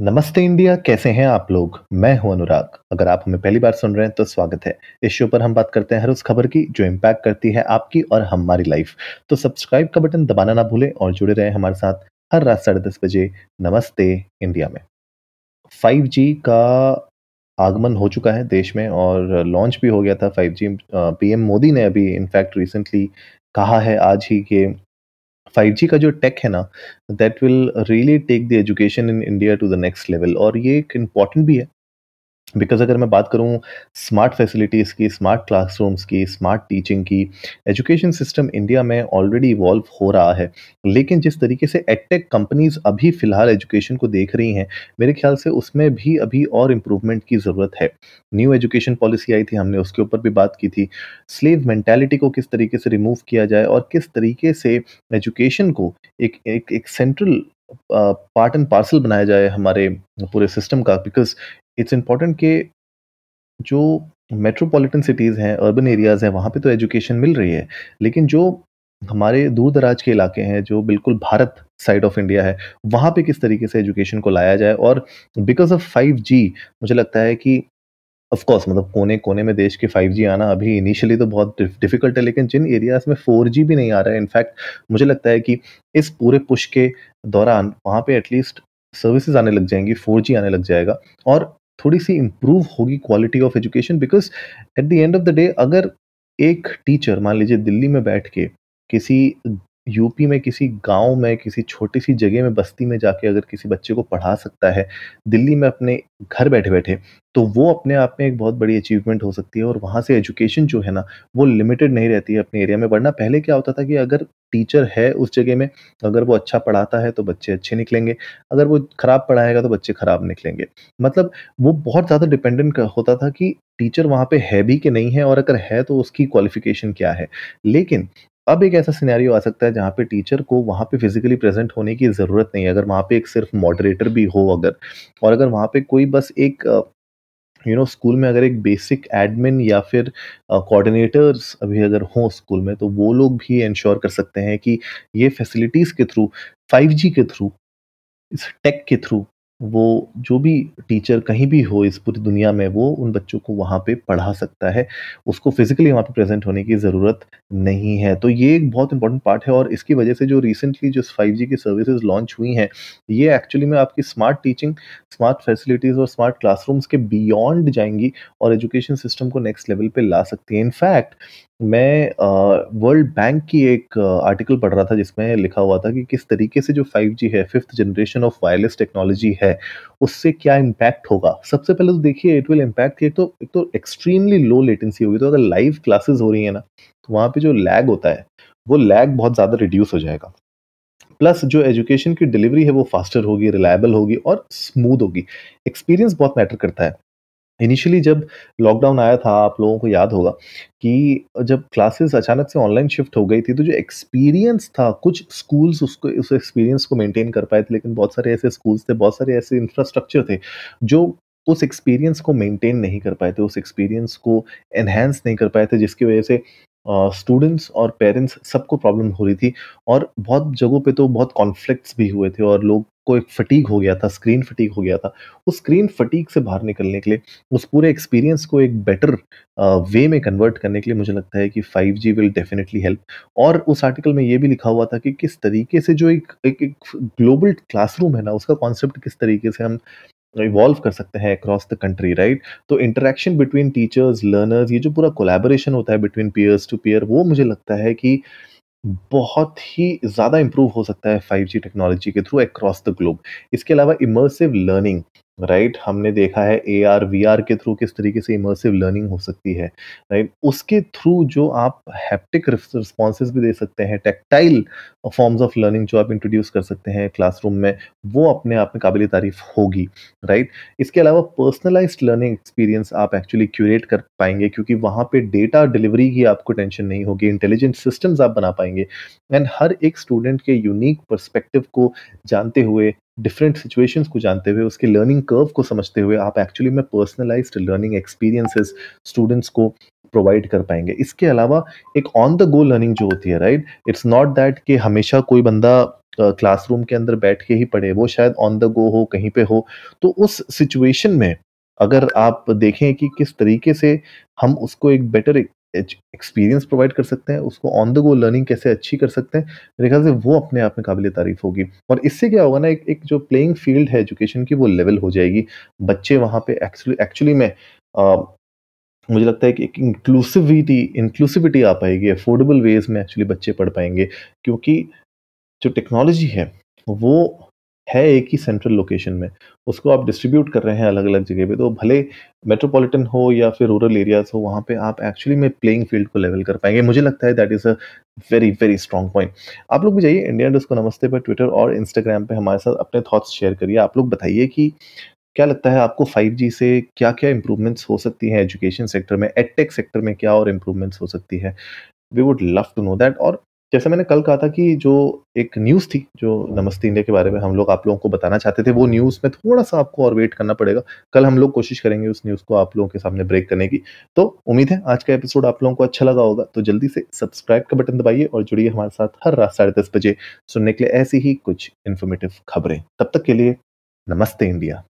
नमस्ते इंडिया, कैसे हैं आप लोग? मैं हूँ अनुराग। अगर आप हमें पहली बार सुन रहे हैं तो स्वागत है। इस शो पर हम बात करते हैं हर उस खबर की, जो इम्पैक्ट करती है आपकी और हमारी लाइफ तो सब्सक्राइब का बटन दबाना ना भूलें और जुड़े रहें हमारे साथ हर रात साढ़े दस बजे नमस्ते इंडिया में। 5G का आगमन हो चुका है देश में और लॉन्च भी हो गया था 5G पीएम मोदी ने अभी इनफैक्ट रिसेंटली कहा है आज ही कि 5G का जो टेक है ना that will really take the education in India to the next level और ये एक इंपॉर्टेंट भी है। बिकॉज़ अगर मैं बात करूँ स्मार्ट फैसिलिटीज़ की, स्मार्ट क्लासरूम्स की, स्मार्ट टीचिंग की, एजुकेशन सिस्टम इंडिया में ऑलरेडी इवॉल्व हो रहा है। लेकिन जिस तरीके से एडटेक कंपनीज़ अभी फ़िलहाल एजुकेशन को देख रही हैं, मेरे ख़्याल से उसमें भी अभी और इम्प्रूवमेंट की ज़रूरत है। न्यू एजुकेशन पॉलिसी आई थी, हमने उसके ऊपर भी बात की थी। स्लेव मैंटेलिटी को किस तरीके से रिमूव किया जाए और किस तरीके से एजुकेशन को एक एक एक सेंट्रल पार्ट एंड पार्सल बनाया जाए हमारे पूरे सिस्टम का बिकॉज़ इट्स इंपॉर्टेंट कि जो मेट्रोपॉलिटन सिटीज़ हैं, अर्बन एरियाज़ हैं, वहाँ पे तो एजुकेशन मिल रही है। लेकिन जो हमारे दूर-दराज के इलाके हैं, जो बिल्कुल भारत साइड ऑफ़ इंडिया है, वहाँ पे किस तरीके से एजुकेशन को लाया जाए और बिकॉज़ ऑफ़ 5G मुझे लगता है कि ऑफ़ कोर्स मतलब कोने-कोने में देश के 5G आना अभी इनिशियली तो बहुत डिफ़िकल्ट है, लेकिन जिन एरियाज़ में 4G भी नहीं आ रहा है, इनफैक्ट मुझे लगता है कि इस पूरे पुश के दौरान वहाँ पे एटलीस्ट सर्विसेज़ आने लग जाएँगी, 4G आने लग जाएगा और थोड़ी-सी इम्प्रूव होगी quality of education because at the end of the day अगर एक टीचर मान लीजिए दिल्ली में बैठ के किसी यूपी में किसी गाँव में, किसी छोटी-सी जगह में, बस्ती में जाके अगर किसी बच्चे को पढ़ा सकता है, दिल्ली में अपने घर बैठे-बैठे, तो वो अपने आप में एक बहुत बड़ी अचीवमेंट हो सकती है और वहाँ से एजुकेशन जो है ना, वो लिमिटेड नहीं रहती है अपने एरिया में। वरना पहले क्या होता था कि अगर टीचर है उस जगह में, अगर वो अच्छा पढ़ाता है तो बच्चे अच्छे निकलेंगे, अगर वो खराब पढ़ाएगा तो बच्चे खराब निकलेंगे। मतलब वो बहुत ज़्यादा डिपेंडेंट होता था कि टीचर वहाँ पे है भी कि नहीं है और अगर है तो उसकी क्वालिफ़िकेशन क्या है। लेकिन अब एक ऐसा सिनेरियो आ सकता है जहाँ पे टीचर को वहाँ पे फिज़िकली प्रेज़ेंट होने की ज़रूरत नहीं है। अगर वहाँ पे एक सिर्फ़ मॉडरेटर भी हो अगर और अगर वहाँ पे कोई बस एक यू नो स्कूल में अगर एक बेसिक एडमिन या फिर कोऑर्डिनेटर्स अभी अगर हों स्कूल में, तो वो लोग भी इंश्योर कर सकते हैं कि ये फैसिलिटीज़ के थ्रू, 5G के थ्रू इस टेक के थ्रू वो जो भी टीचर कहीं भी हो इस पूरी दुनिया में वो उन बच्चों को वहाँ पे पढ़ा सकता है। उसको फ़िज़िकली वहाँ पे प्रेज़ेंट होने की ज़रूरत नहीं है। तो ये एक बहुत इंपॉर्टेंट पार्ट है और इसकी वज़ह से जो रिसेंटली जो 5G की सर्विसेज़ लॉन्च हुई हैं, ये एक्चुअली में आपकी स्मार्ट टीचिंग, स्मार्ट फैसिलिटीज़ और स्मार्ट क्लासरूम्स के बियॉन्ड जाएँगी और एजुकेशन सिस्टम को नेक्स्ट लेवल पर ला सकती हैं। इनफैक्ट मैं वर्ल्ड बैंक की एक आर्टिकल पढ़ रहा था जिसमें लिखा हुआ था कि किस तरीके से जो 5G है, fifth generation of wireless technology है, उससे क्या इम्पैक्ट होगा। सबसे पहले तो देखिए इट विल इम्पैक्ट एक तो एक तो एक्सट्रीमली लो लेटेंसी होगी, तो अगर लाइव क्लासेस हो रही है ना, तो वहाँ पे जो लैग होता है, वो लैग बहुत ज़्यादा रिड्यूस हो जाएगा। प्लस जो एजुकेशन की डिलीवरी है वो फास्टर होगी, रिलायबल होगी और स्मूथ होगी। एक्सपीरियंस बहुत मैटर करता है। इनिशियली जब लॉकडाउन आया था, आप लोगों को याद होगा कि जब क्लासेस अचानक से ऑनलाइन शिफ्ट हो गई थी, तो जो एक्सपीरियंस था, कुछ स्कूल्स उसको उस एक्सपीरियंस को मेंटेन कर पाए थे, लेकिन बहुत सारे ऐसे स्कूल्स थे, बहुत सारे ऐसे इंफ्रास्ट्रक्चर थे, जो उस एक्सपीरियंस को मेंटेन नहीं कर पाए थे, उस एक्सपीरियंस को एनहेंस नहीं कर पाए थे, जिसकी वजह से स्टूडेंट्स और पेरेंट्स सबको प्रॉब्लम हो रही थी और बहुत जगहों पे तो बहुत कॉन्फ्लिक्ट्स भी हुए थे और लोग को एक फटीक हो गया था, स्क्रीन फटीक हो गया था। उस स्क्रीन फटीक से बाहर निकलने के लिए, उस पूरे एक्सपीरियंस को एक बेटर वे में कन्वर्ट करने के लिए मुझे लगता है कि 5G विल डेफिनेटली हेल्प और उस आर्टिकल में ये भी लिखा हुआ था कि किस तरीके से जो एक एक एक ग्लोबल क्लासरूम है ना, उसका कॉन्सेप्ट किस तरीके से हम इवॉल्व कर सकते हैं अक्रॉस द कंट्री राइट? तो इंटरेक्शन बिटवीन टीचर्स, लर्नर्स ये जो पूरा कोलैबोरेशन होता है बिटवीन पीयर्स टू पीयर वो मुझे लगता है कि बहुत ही ज़्यादा इम्प्रूव हो सकता है 5G टेक्नोलॉजी के थ्रू अक्रॉस द ग्लोब। इसके अलावा इमर्सिव लर्निंग, राइट? right? हमने देखा है ए आर वी आर के थ्रू किस तरीके से इमर्सिव लर्निंग हो सकती है, राइट? right? उसके थ्रू जो आप हैप्टिक रिस रिस्पॉन्सेज़ भी दे सकते हैं, टेक्टाइल फॉर्म्स ऑफ़ लर्निंग जो आप इंट्रोड्यूस कर सकते हैं क्लासरूम में, वो अपने आप में काबिल-ए-तारीफ़ होगी, राइट? right? इसके अलावा पर्सनलाइज लर्निंग एक्सपीरियंस आप एक्चुअली क्यूरेट कर पाएँगे क्योंकि वहाँ पर डेटा डिलीवरी की आपको टेंशन नहीं होगी, इंटेलिजेंट सिस्टम्स आप बना पाएँगे एंड हर एक स्टूडेंट के यूनिक पर्सपेक्टिव को जानते हुए, डिफरेंट सिचुएशंस को जानते हुए, उसके लर्निंग कर्व को समझते हुए आप एक्चुअली में पर्सनलाइज़्ड लर्निंग एक्सपीरियंसेस स्टूडेंट्स को प्रोवाइड कर पाएँगे इसके अलावा एक ऑन द गो लर्निंग जो होती है, राइट? इट्स नॉट दैट कि हमेशा कोई बंदा क्लासरूम के अंदर बैठ के ही पढ़े वो शायद ऑन द गो हो कहीं पे हो तो उस सिचुएशन में अगर आप देखें कि किस तरीके से हम उसको एक बेटर एक्सपीरियंस प्रोवाइड कर सकते हैं उसको ऑन द गो लर्निंग कैसे अच्छी कर सकते हैं मेरे ख्याल से वो अपने आप में काबिल तारीफ़ होगी। और इससे क्या होगा ना एक एक जो प्लेइंग फ़ील्ड है एजुकेशन की वो लेवल हो जाएगी। बच्चे वहाँ पे एक्चुअली में आ, मुझे लगता है कि एक इंक्लूसिविटी इंक्लूसिविटी आ पाएगी अफोर्डेबल वेज में एक्चुअली बच्चे पढ़ पाएँगे। क्योंकि जो टेक्नोलॉजी है वो है एक ही सेंट्रल लोकेशन में। उसको आप डिस्ट्रीब्यूट कर रहे हैं अलग अलग जगह पे तो भले मेट्रोपॉलिटन हो या फिर रूरल एरियाज़ हो वहाँ पे आप एक्चुअली में प्लेइंग फ़ील्ड को लेवल कर पाएँगे। मुझे लगता है that is a very very strong point आप लोग भी जाइए इंडिया इंडस्ट को नमस्ते पर ट्विटर और इंस्टाग्राम पर हमारे साथ अपने थॉट्स शेयर करिए। आप लोग बताइए कि क्या लगता है आपको 5G से क्या-क्या इंप्रूवमेंट्स हो सकती हैं एजुकेशन सेक्टर में, एडटेक सेक्टर में क्या और इंप्रूवमेंट्स हो सकती है? We would love to know that और जैसे मैंने कल कहा था कि जो एक न्यूज़ थी, जो नमस्ते इंडिया के बारे में हम लोग आप लोगों को बताना चाहते थे, वो न्यूज़ में थोड़ा-सा आपको और वेट करना पड़ेगा। कल हम लोग कोशिश करेंगे उस न्यूज़ को आप लोगों के सामने ब्रेक करने की। तो उम्मीद है आज का एपिसोड आप लोगों को अच्छा लगा होगा, तो जल्दी से सब्सक्राइब का बटन दबाइए और जुड़िए हमारे साथ हर रात साढ़े दस बजे सुनने के लिए ऐसी ही कुछ इन्फॉर्मेटिव खबरें। तब तक के लिए नमस्ते इंडिया।